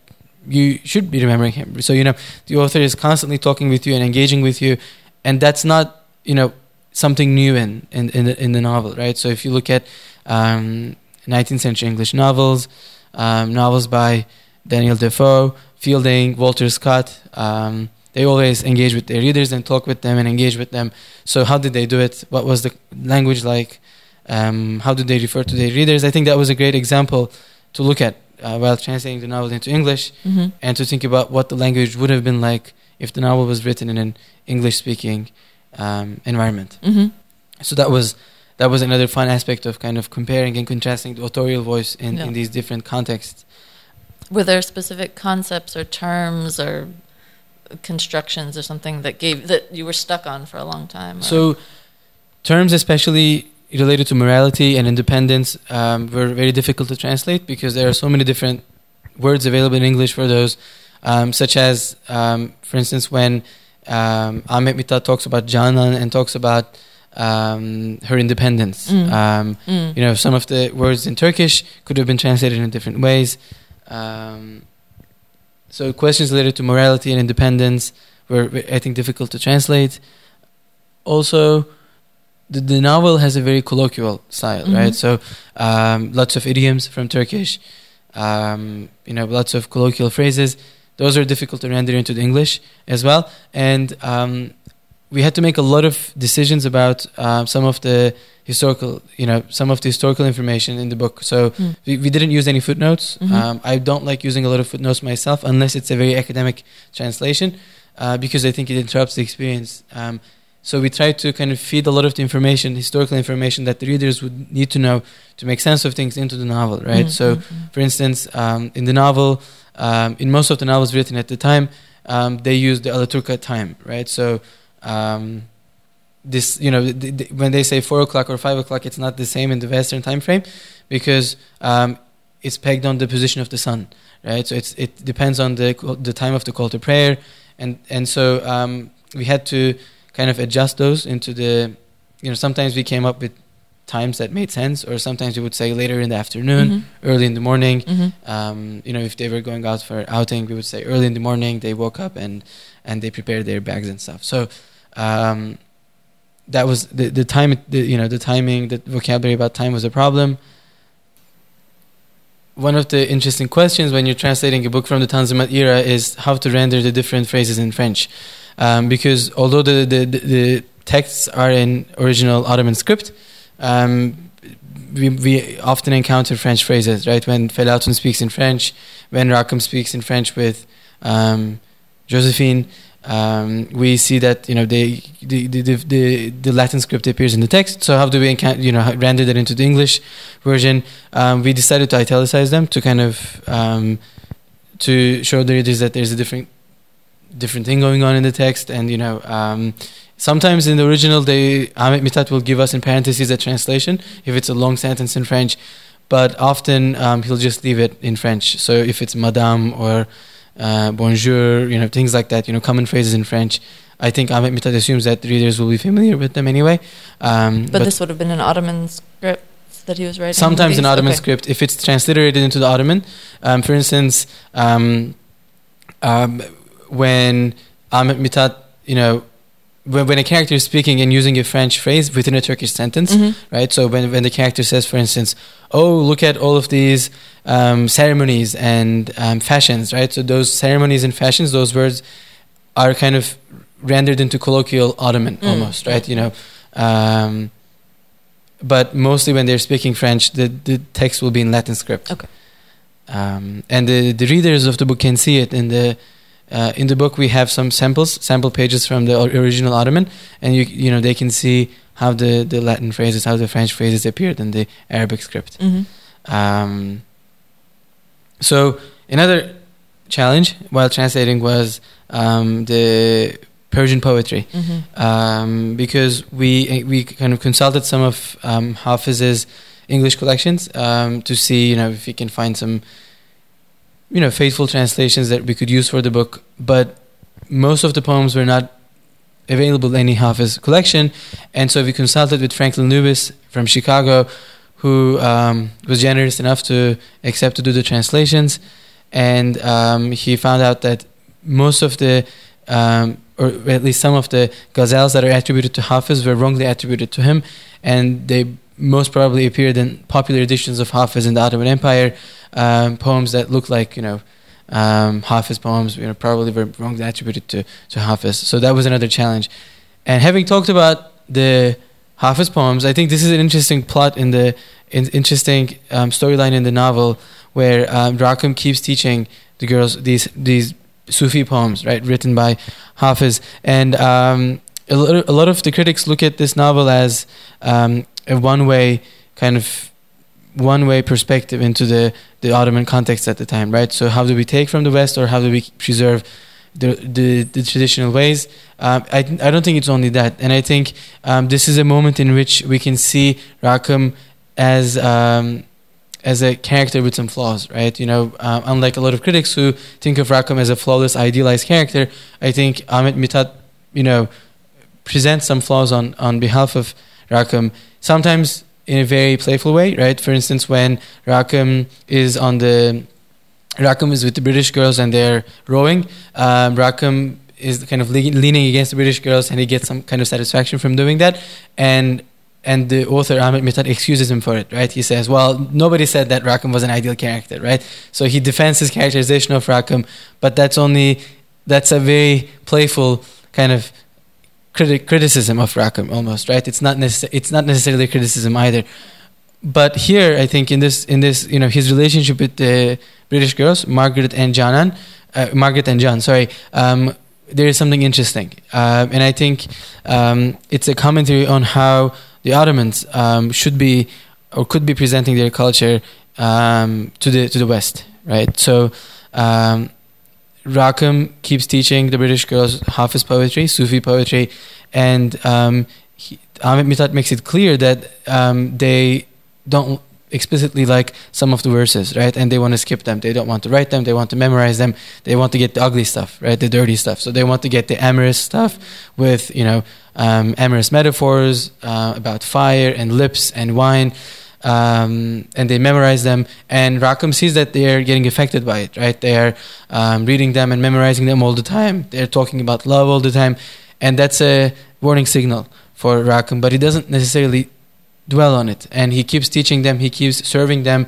Speaker 2: You should be remembering him. So, you know, the author is constantly talking with you and engaging with you. And that's not, you know, something new in, in, in, the, in the novel, right? So if you look at um, 19th century English novels, um, novels by Daniel Defoe, Fielding, Walter Scott, um, they always engage with their readers and talk with them and engage with them. So how did they do it? What was the language like? Um, how did they refer to their readers? I think that was a great example to look at uh, while translating the novel into English
Speaker 1: hmm
Speaker 2: and to think about what the language would have been like if the novel was written in an English-speaking um, environment.
Speaker 1: hmm
Speaker 2: So that was that was another fun aspect of kind of comparing and contrasting the authorial voice in,
Speaker 1: Yeah.
Speaker 2: in these different contexts.
Speaker 1: Were there specific concepts or terms or constructions or something that gave that you were stuck on for a long time? or-
Speaker 2: So terms, especially related to morality and independence, um, were very difficult to translate because there are so many different words available in English for those, um, such as, um, for instance, when um, Ahmet Mithat talks about Canan and talks about um, her independence.
Speaker 1: Mm.
Speaker 2: Um,
Speaker 1: Mm.
Speaker 2: you know, some of the words in Turkish could have been translated in different ways. Um, so questions related to morality and independence were, I think, difficult to translate. Also, the, the novel has a very colloquial style,
Speaker 1: Mhm.
Speaker 2: right? So, um, lots of idioms from Turkish, um, you know, lots of colloquial phrases. Those are difficult to render into the English as well. And um, we had to make a lot of decisions about uh, some of the historical, you know, some of the historical information in the book. So
Speaker 1: Mm.
Speaker 2: we, we didn't use any footnotes.
Speaker 1: Mhm.
Speaker 2: Um, I don't like using a lot of footnotes myself unless it's a very academic translation uh, because I think it interrupts the experience. Um, so we tried to kind of feed a lot of the information, historical information that the readers would need to know to make sense of things into the novel, right?
Speaker 1: Mm,
Speaker 2: So, for instance, um, in the novel, um, in most of the novels written at the time, um, they used the Alaturka time, right? So, um, this, you know, th- th- when they say four o'clock or five o'clock, it's not the same in the Western time frame because um, it's pegged on the position of the sun, right? So it's it depends on the the time of the call to prayer, and and so um, we had to kind of adjust those into the, you know, sometimes we came up with times that made sense, or sometimes we would say later in the afternoon,
Speaker 1: Mhm.
Speaker 2: early in the morning.
Speaker 1: Mhm.
Speaker 2: Um, you know, if they were going out for outing, we would say early in the morning. They woke up and and they prepared their bags and stuff. So um, that was the the time. The, you know, the timing, the vocabulary about time was a problem. One of the interesting questions when you're translating a book from the Tanzimat era is how to render the different phrases in French, um, because although the, the the texts are in original Ottoman script. Um, we, we often encounter French phrases, right? When Felatun speaks in French, when Rakım speaks in French with um, Josephine, um, we see that you know they, the, the, the, the, Latin script appears in the text. So how do we you know render that into the English version? Um, we decided to italicize them to kind of um, to show the readers that there's a different different thing going on in the text, and you know. Um, Sometimes in the original, they Mithat will give us in parentheses a translation if it's a long sentence in French, but often um, he'll just leave it in French. So if it's Madame or uh, Bonjour, you know things like that, you know common phrases in French. I think Ahmet Mithat assumes that the readers will be familiar with them anyway. Um,
Speaker 1: But, this would have been an Ottoman script that he was writing.
Speaker 2: sometimes an? Ottoman
Speaker 1: Okay.
Speaker 2: script if it's transliterated into the Ottoman. Um, for instance, um, um, when Ahmet Mithat, you know, when, when a character is speaking and using a French phrase within a Turkish sentence,
Speaker 1: Mhm.
Speaker 2: right? So when when the character says, for instance, "Oh, look at all of these um, ceremonies and um, fashions," right? So those ceremonies and fashions, those words are kind of rendered into colloquial Ottoman
Speaker 1: Mm.
Speaker 2: almost, right? You know. Um, but mostly when they're speaking French, the, the text will be in Latin script.
Speaker 1: Okay.
Speaker 2: Um, and the, the readers of the book can see it in the uh, in the book. We have some samples, sample pages from the original Ottoman, and you you know they can see how the, the Latin phrases, how the French phrases appeared in the Arabic script.
Speaker 1: Mhm.
Speaker 2: Um, so another challenge while translating was um, the Persian poetry, um, because we we kind of consulted some of um, Hafiz's English collections um, to see you know if we can find some you know faithful translations that we could use for the book, but most of the poems were not available in any Hafiz collection, and so we consulted with Franklin Lewis from Chicago, who um, was generous enough to accept to do the translations, and um, he found out that most of the um, or at least some of the ghazals that are attributed to Hafiz were wrongly attributed to him, and they most probably appeared in popular editions of Hafiz in the Ottoman Empire, um, poems that look like you know um, Hafiz poems, you know, probably were wrongly attributed to to Hafiz. So that was another challenge. And having talked about the Hafiz poems, I think this is an interesting plot in the in, interesting um, storyline in the novel where um, Rakım keeps teaching the girls these these Sufi poems, right, written by Hafiz, and um, a, lot of the critics look at this novel as um, a one-way kind of one-way perspective into the the Ottoman context at the time, right? So how do we take from the West, or how do we preserve the the, the traditional ways? Um, I I don't think it's only that, and I think um, this is a moment in which we can see Rakım as um, as a character with some flaws, right? You know, uh, unlike a lot of critics who think of Rakım as a flawless, idealized character, I think Ahmet Mithat, you know, presents some flaws on, on behalf of Rakım, sometimes in a very playful way, right? For instance, when Rakım is on the Rakım is with the British girls and they're rowing, um, Rakım is kind of leaning against the British girls and he gets some kind of satisfaction from doing that. And and the author Ahmet Mithat excuses him for it, right? He says, "Well, nobody said that Rakım was an ideal character, right?" So he defends his characterization of Rakım, but that's only that's a very playful kind of criti- criticism of Rakım, almost, right? It's not it's not necessarily criticism either. But here, I think in this in this you know his relationship with the British girls, Margaret and Janan, uh, Margaret and John, sorry. Um, there is something interesting, uh, and I think um, it's a commentary on how the Ottomans um, should be or could be presenting their culture um, to the to the West, right? So um, Rakım keeps teaching the British girls Hafiz poetry, Sufi poetry, and um, he, Ahmet Mithat makes it clear that um, they don't explicitly like some of the verses, right? And they want to skip them. They don't want to write them. They want to memorize them. They want to get the ugly stuff, right? The dirty stuff. So they want to get the amorous stuff with, you know, um, amorous metaphors uh, about fire and lips and wine. Um, and they memorize them. And Rakım sees that they are getting affected by it, right? They are um, reading them and memorizing them all the time. They're talking about love all the time. And that's a warning signal for Rakım, but he doesn't necessarily dwell on it. And he keeps teaching them, he keeps serving them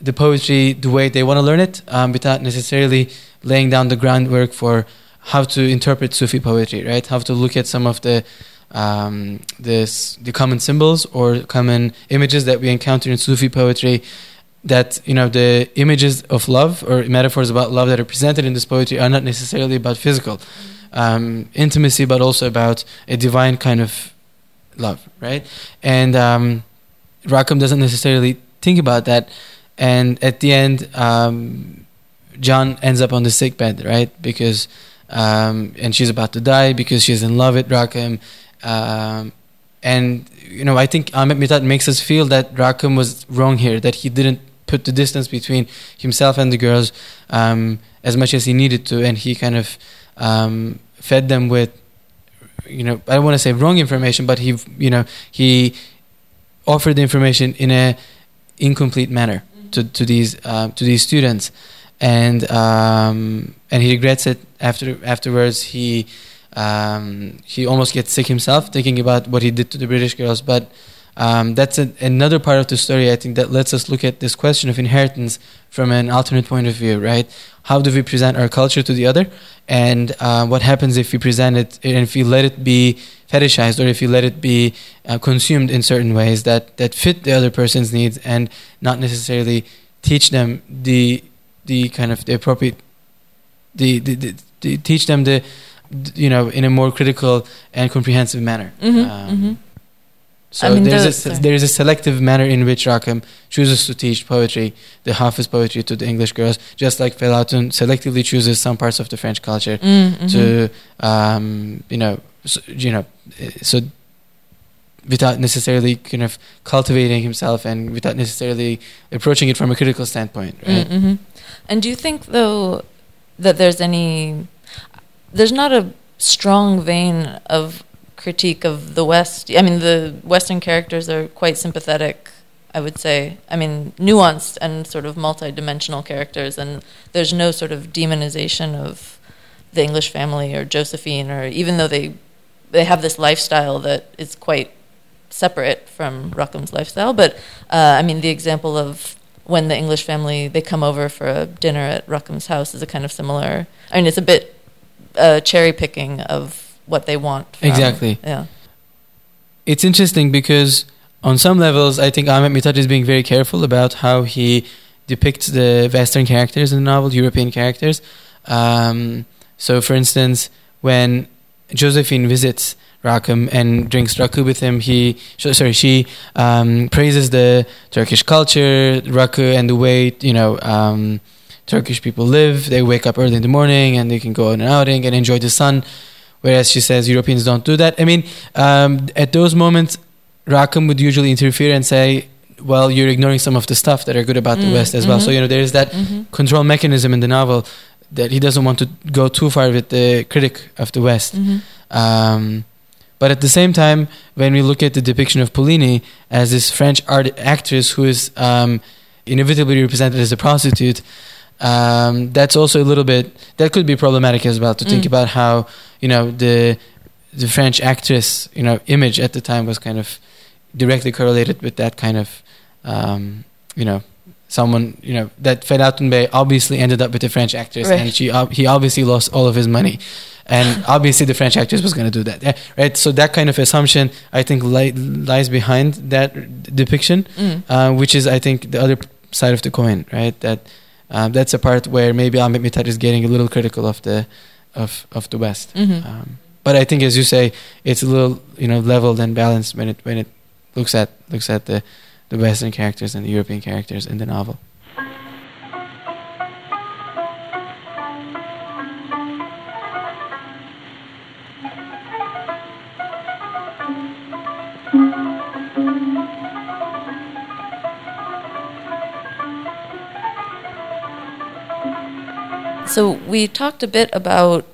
Speaker 2: the poetry the way they want to learn it um, without necessarily laying down the groundwork for how to interpret Sufi poetry, right? How to look at some of the um, this, the common symbols or common images that we encounter in Sufi poetry. That you know the images of love or metaphors about love that are presented in this poetry are not necessarily about physical um, intimacy, but also about a divine kind of love, right? And um, doesn't necessarily think about that. And at the end, um, John ends up on the sick bed, right? Because um, and she's about to die because she's in love with Rakım. Um, and you know, I think Ahmet Mithat makes us feel that Rakım was wrong here, that he didn't put the distance between himself and the girls um, as much as he needed to, and he kind of um, fed them with, you know, I don't want to say wrong information, but he, you know, he offered the information in a incomplete manner to to these uh, to these students, and um, and he regrets it after afterwards. He um, he almost gets sick himself thinking about what he did to the British girls. But um, that's a, another part of the story. I think that lets us look at this question of inheritance from an alternate point of view. Right? How do we present our culture to the other, and uh, what happens if we present it and if we let it be fetishized or if you let it be uh, consumed in certain ways that that fit the other person's needs and not necessarily teach them the the kind of the appropriate the, the, the, the teach them the you know in a more critical and comprehensive manner
Speaker 1: mm-hmm, um, mm-hmm.
Speaker 2: So
Speaker 1: I mean,
Speaker 2: there's
Speaker 1: the-
Speaker 2: a, there is a selective manner in which Rakım chooses to teach poetry, the Hafiz poetry to the English girls, just like Felatun selectively chooses some parts of the French culture
Speaker 1: Mm, mhm.
Speaker 2: to, um, you know, so, you know, uh, so without necessarily kind of cultivating himself and without necessarily approaching it from a critical standpoint, right?
Speaker 1: Mm, mhm. And do you think, though, that there's any. There's not a strong vein of critique of the West. I mean, the Western characters are quite sympathetic, I would say. I mean, nuanced and sort of multi-dimensional characters, and there's no sort of demonization of the English family or Josephine, or even though they they have this lifestyle that is quite separate from Rakım's lifestyle. But uh, I mean, the example of when the English family they come over for a dinner at Rakım's house is a kind of similar. I mean, it's a bit uh, cherry picking of what they want. from-
Speaker 2: Exactly.
Speaker 1: Yeah.
Speaker 2: it's interesting because on some levels, I think Ahmet Mithat is being very careful about how he depicts the Western characters in the novel, European characters. Um, so, for instance, when Josephine visits Rakım and drinks rakı with him, he sorry she um, praises the Turkish culture, rakı, and the way you know um, Turkish people live. They wake up early in the morning and they can go on an outing and enjoy the sun. Whereas she says Europeans don't do that. I mean, um, at those moments, Rakım would usually interfere and say, "Well, you're ignoring some of the stuff that are good about the
Speaker 1: Mm,
Speaker 2: West as well."
Speaker 1: mhm.
Speaker 2: So you know, there is that
Speaker 1: Mhm.
Speaker 2: control mechanism in the novel that he doesn't want to go too far with the critic of the West.
Speaker 1: Mhm.
Speaker 2: Um, but at the same time, when we look at the depiction of Polini as this French art actress who is um, inevitably represented as a prostitute, um, that's also a little bit that could be problematic as well to think
Speaker 1: Mm.
Speaker 2: about how you know the the French actress you know image at the time was kind of directly correlated with that kind of um, you know someone you know that Felatun Bey obviously ended up with a French actress
Speaker 1: Right.
Speaker 2: and she ob- he obviously lost all of his money and obviously the French actress was going to do that right so that kind of assumption I think li- lies behind that depiction
Speaker 1: Mm.
Speaker 2: uh, which is I think the other side of the coin right that um, that's a part where maybe Ahmet Mithat is getting a little critical of the of of the West
Speaker 1: Mhm.
Speaker 2: um, but I think as you say it's a little you know leveled and balanced when it when it looks at looks at the the Western characters and the European characters in the novel.
Speaker 1: We talked a bit about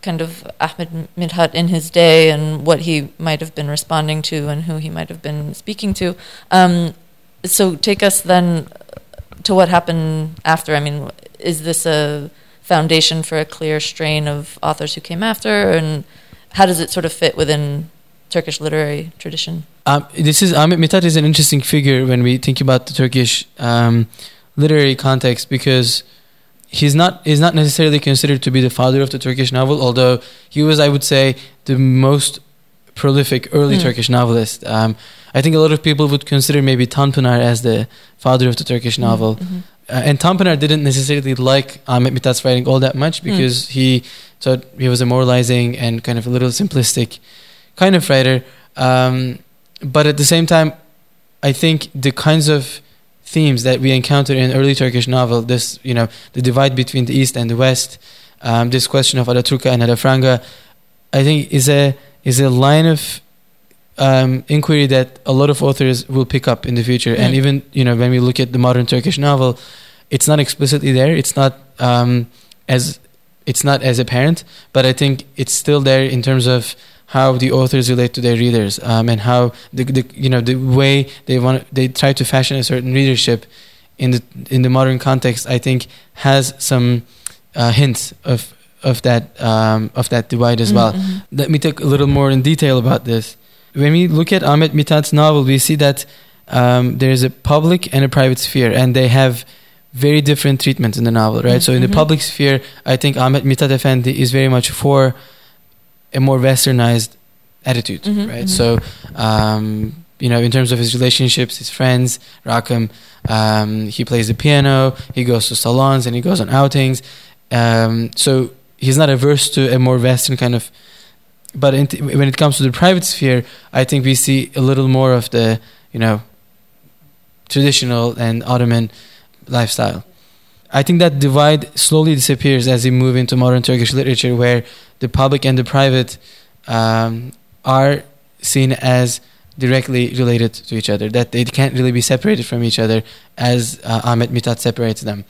Speaker 1: kind of Ahmet Mithat in his day and what he might have been responding to and who he might have been speaking to. Um, so take us then to what happened after. I mean, is this a foundation for a clear strain of authors who came after, and how does it sort of fit within Turkish literary tradition?
Speaker 2: Um, this is Ahmet Mithat is an interesting figure when we think about the Turkish um, literary context because he's not is not necessarily considered to be the father of the Turkish novel, although he was, I would say, the most prolific early
Speaker 1: Hmm.
Speaker 2: Turkish novelist. Um, I think a lot of people would consider maybe Tanpınar as the father of the Turkish novel.
Speaker 1: Mhm.
Speaker 2: Uh, and Tanpınar didn't necessarily like Ahmet Mithat's writing all that much because he thought he was a moralizing and kind of a little simplistic kind of writer. Um, but at the same time, I think the kinds of themes that we encounter in early Turkish novel, this you know the divide between the East and the West, um, this question of Alaturka and Alafranga, I think is a is a line of um, inquiry that a lot of authors will pick up in the future. And
Speaker 1: Mm.
Speaker 2: even you know when we look at the modern Turkish novel, it's not explicitly there. It's not um, as it's not as apparent, but I think it's still there in terms of how the authors relate to their readers um, and how the, the you know the way they want they try to fashion a certain readership in the in the modern context. I think has some uh, hints of of that um, of that divide as well.
Speaker 1: Mhm.
Speaker 2: Let me talk a little more in detail about this. When we look at Ahmet Mithat's novel, we see that um, there is a public and a private sphere, and they have very different treatments in the novel, right? So in the
Speaker 1: Mhm.
Speaker 2: public sphere, I think Ahmet Mithat Efendi is very much for a more westernized attitude,
Speaker 1: Mhm,
Speaker 2: right?
Speaker 1: mhm.
Speaker 2: So, um, you know, in terms of his relationships, his friends, Rakım, um, he plays the piano, he goes to salons, and he goes on outings. Um, so he's not averse to a more Western kind of but t- when it comes to the private sphere, I think we see a little more of the you know traditional and Ottoman lifestyle. I think that divide slowly disappears as we move into modern Turkish literature, where the public and the private um, are seen as directly related to each other, that they can't really be separated from each other as uh, Ahmet Mithat separates them.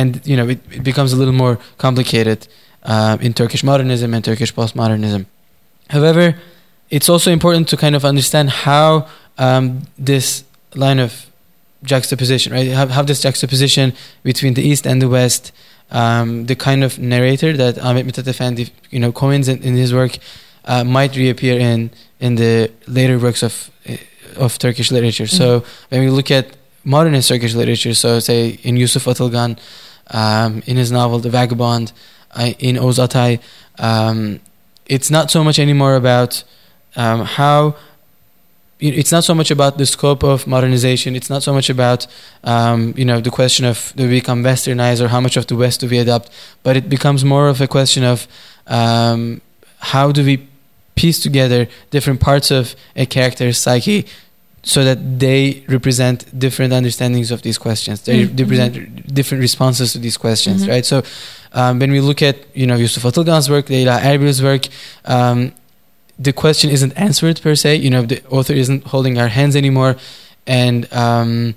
Speaker 2: And, you know, it, it becomes a little more complicated uh, in Turkish modernism and Turkish postmodernism. However, it's also important to kind of understand how um, this line of juxtaposition, right? Have, have this juxtaposition between the East and the West, um, the kind of narrator that Ahmet Mithat Efendi, you know, coins in, in his work uh, might reappear in in the later works of uh, of Turkish literature. Mm-hmm. So when we look at modernist Turkish literature, so say in Yusuf Atılgan, um, in his novel The Vagabond, uh, in Oğuz Atay, um, it's not so much anymore about um, how it's not so much about the scope of modernization. It's not so much about um, you know the question of do we become westernized or how much of the West do we adopt, but it becomes more of a question of um, how do we piece together different parts of a character's psyche so that they represent different understandings of these questions. They mm-hmm. represent different responses to these questions, mm-hmm. right? So um, when we look at you know Yusuf Atılgan's work, Leyla Erbil's work. Um, the question isn't answered per se. You know, the author isn't holding our hands anymore, and um,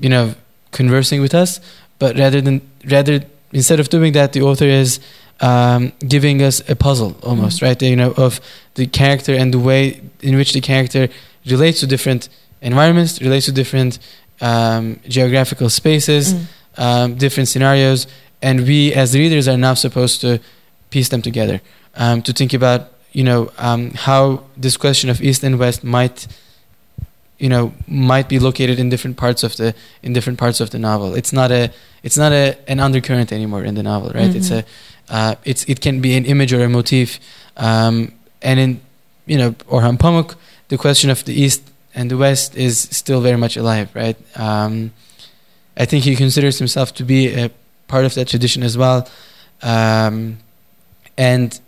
Speaker 2: you know, conversing with us. But rather than rather instead of doing that, the author is um, giving us a puzzle almost, mm-hmm. right? You know, of the character and the way in which the character relates to different environments, relates to different um, geographical spaces, mm. um, different scenarios, and we as readers are now supposed to piece them together um, to think about you know um, how this question of east and west might you know might be located in different parts of the in different parts of the novel. It's not a it's not a an undercurrent anymore in the novel right? Mm-hmm. it's a uh, it's it can be an image or a motif um, and in you know Orhan Pamuk the question of the east and the west is still very much alive right? Um, I think he considers himself to be a part of that tradition as well. Um, and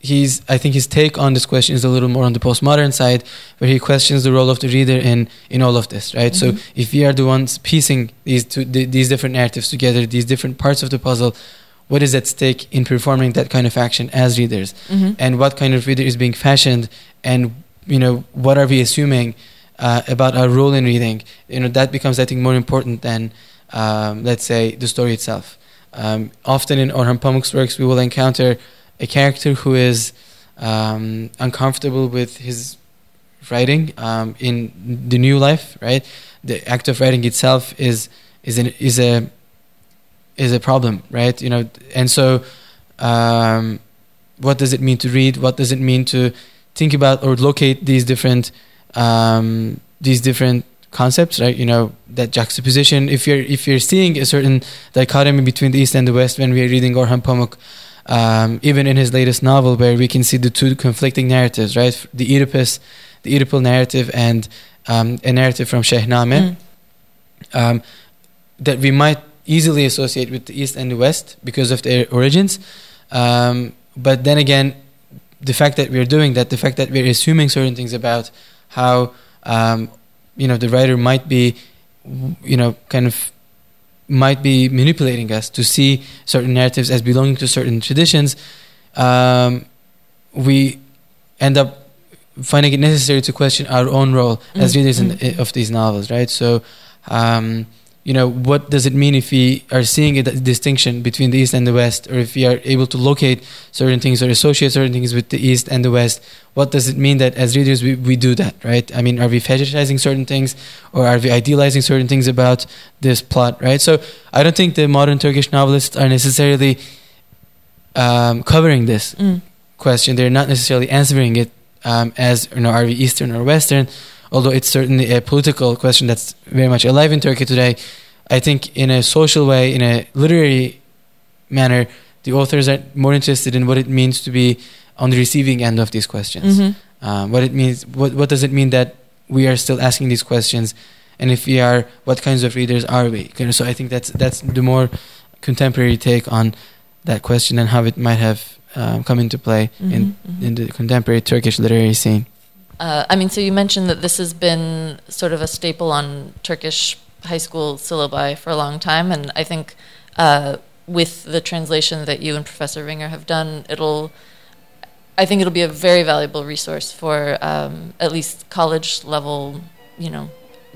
Speaker 2: he's I think his take on this question is a little more on the postmodern side, where he questions the role of the reader in in all of this, right? Mm-hmm. So if we are the ones piecing these two, these different narratives together, these different parts of the puzzle, what is at stake in performing that kind of action as readers, mm-hmm. and what kind of reader is being fashioned, and you know what are we assuming uh, about our role in reading? You know that becomes I think more important than um, let's say the story itself. Um, often in Orhan Pamuk's works, we will encounter a character who is um, uncomfortable with his writing um, in the new life, right? The act of writing itself is is an, is a is a problem, right? You know, and so um, what does it mean to read? What does it mean to think about or locate these different um, these different concepts, right? You know, that juxtaposition. If you're if you're seeing a certain dichotomy between the East and the West when we're reading Orhan Pamuk, um, even in his latest novel, where we can see the two conflicting narratives, right? The Oedipus, the Oedipal narrative, and um, a narrative from Shahnameh, mm. um, that we might easily associate with the East and the West because of their origins. Um, but then again, the fact that we're doing that, the fact that we're assuming certain things about how um, you know the writer might be, you know, kind of might be manipulating us to see certain narratives as belonging to certain traditions, um, we end up finding it necessary to question our own role mm-hmm. as readers in, mm-hmm. of these novels, right? So, um, you know, what does it mean if we are seeing a distinction between the East and the West, or if we are able to locate certain things or associate certain things with the East and the West? What does it mean that as readers we, we do that, right? I mean, are we fetishizing certain things, or are we idealizing certain things about this plot, right? So I don't think the modern Turkish novelists are necessarily um, covering this mm. question. They're not necessarily answering it um, as, you know, are we Eastern or Western? Although it's certainly a political question that's very much alive in Turkey today, I think in a social way, in a literary manner, the authors are more interested in what it means to be on the receiving end of these questions. Mm-hmm. Um, what it means, what what does it mean that we are still asking these questions, and if we are, what kinds of readers are we? So I think that's that's the more contemporary take on that question and how it might have um, come into play
Speaker 1: Mhm,
Speaker 2: in
Speaker 1: mhm.
Speaker 2: in the contemporary Turkish literary scene.
Speaker 1: Uh, I mean, so you mentioned that this has been sort of a staple on Turkish high school syllabi for a long time, and I think uh, with the translation that you and Professor Ringer have done, it'll. I think it'll be a very valuable resource for um, at least college level, you know,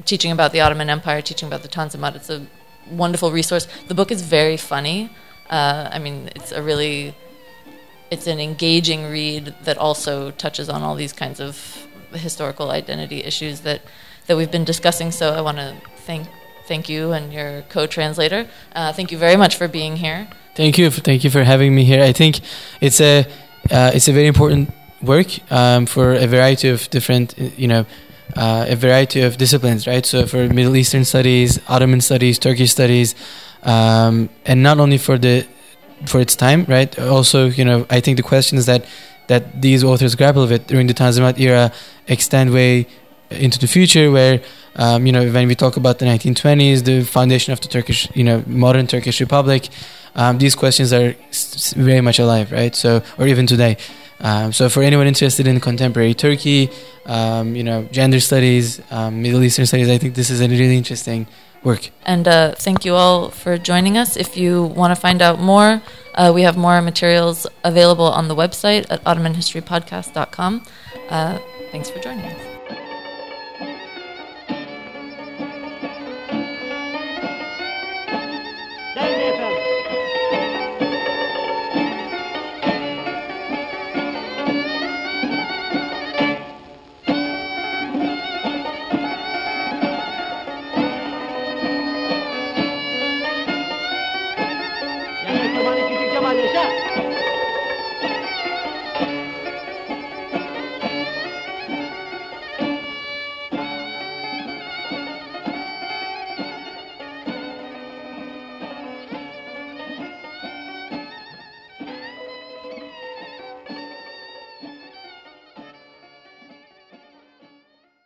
Speaker 1: teaching about the Ottoman Empire, teaching about the Tanzimat. It's a wonderful resource. The book is very funny. Uh, I mean, it's a really it's an engaging read that also touches on all these kinds of historical identity issues that that we've been discussing. So I want to thank thank you and your co-translator. Uh, thank you very much for being here.
Speaker 2: Thank you, thank you for having me here. I think it's a uh, it's a very important work um, for a variety of different, you know, uh, a variety of disciplines, right? So for Middle Eastern studies, Ottoman studies, Turkish studies, um, and not only for the for its time, right? Also, you know, I think the questions that that these authors grapple with during the Tanzimat era extend way into the future, where um, you know when we talk about the 1920s, the foundation of the Turkish, you know, modern Turkish Republic, um, these questions are very much alive, right? So, or even today. Um, so, for anyone interested in contemporary Turkey, um, you know, gender studies, um, Middle Eastern studies, I think this is a really interesting work.
Speaker 1: And uh, thank you all for joining us. If you want to find out more, uh, we have more materials available on the website at ottomanhistorypodcast.com. Uh, thanks for joining us.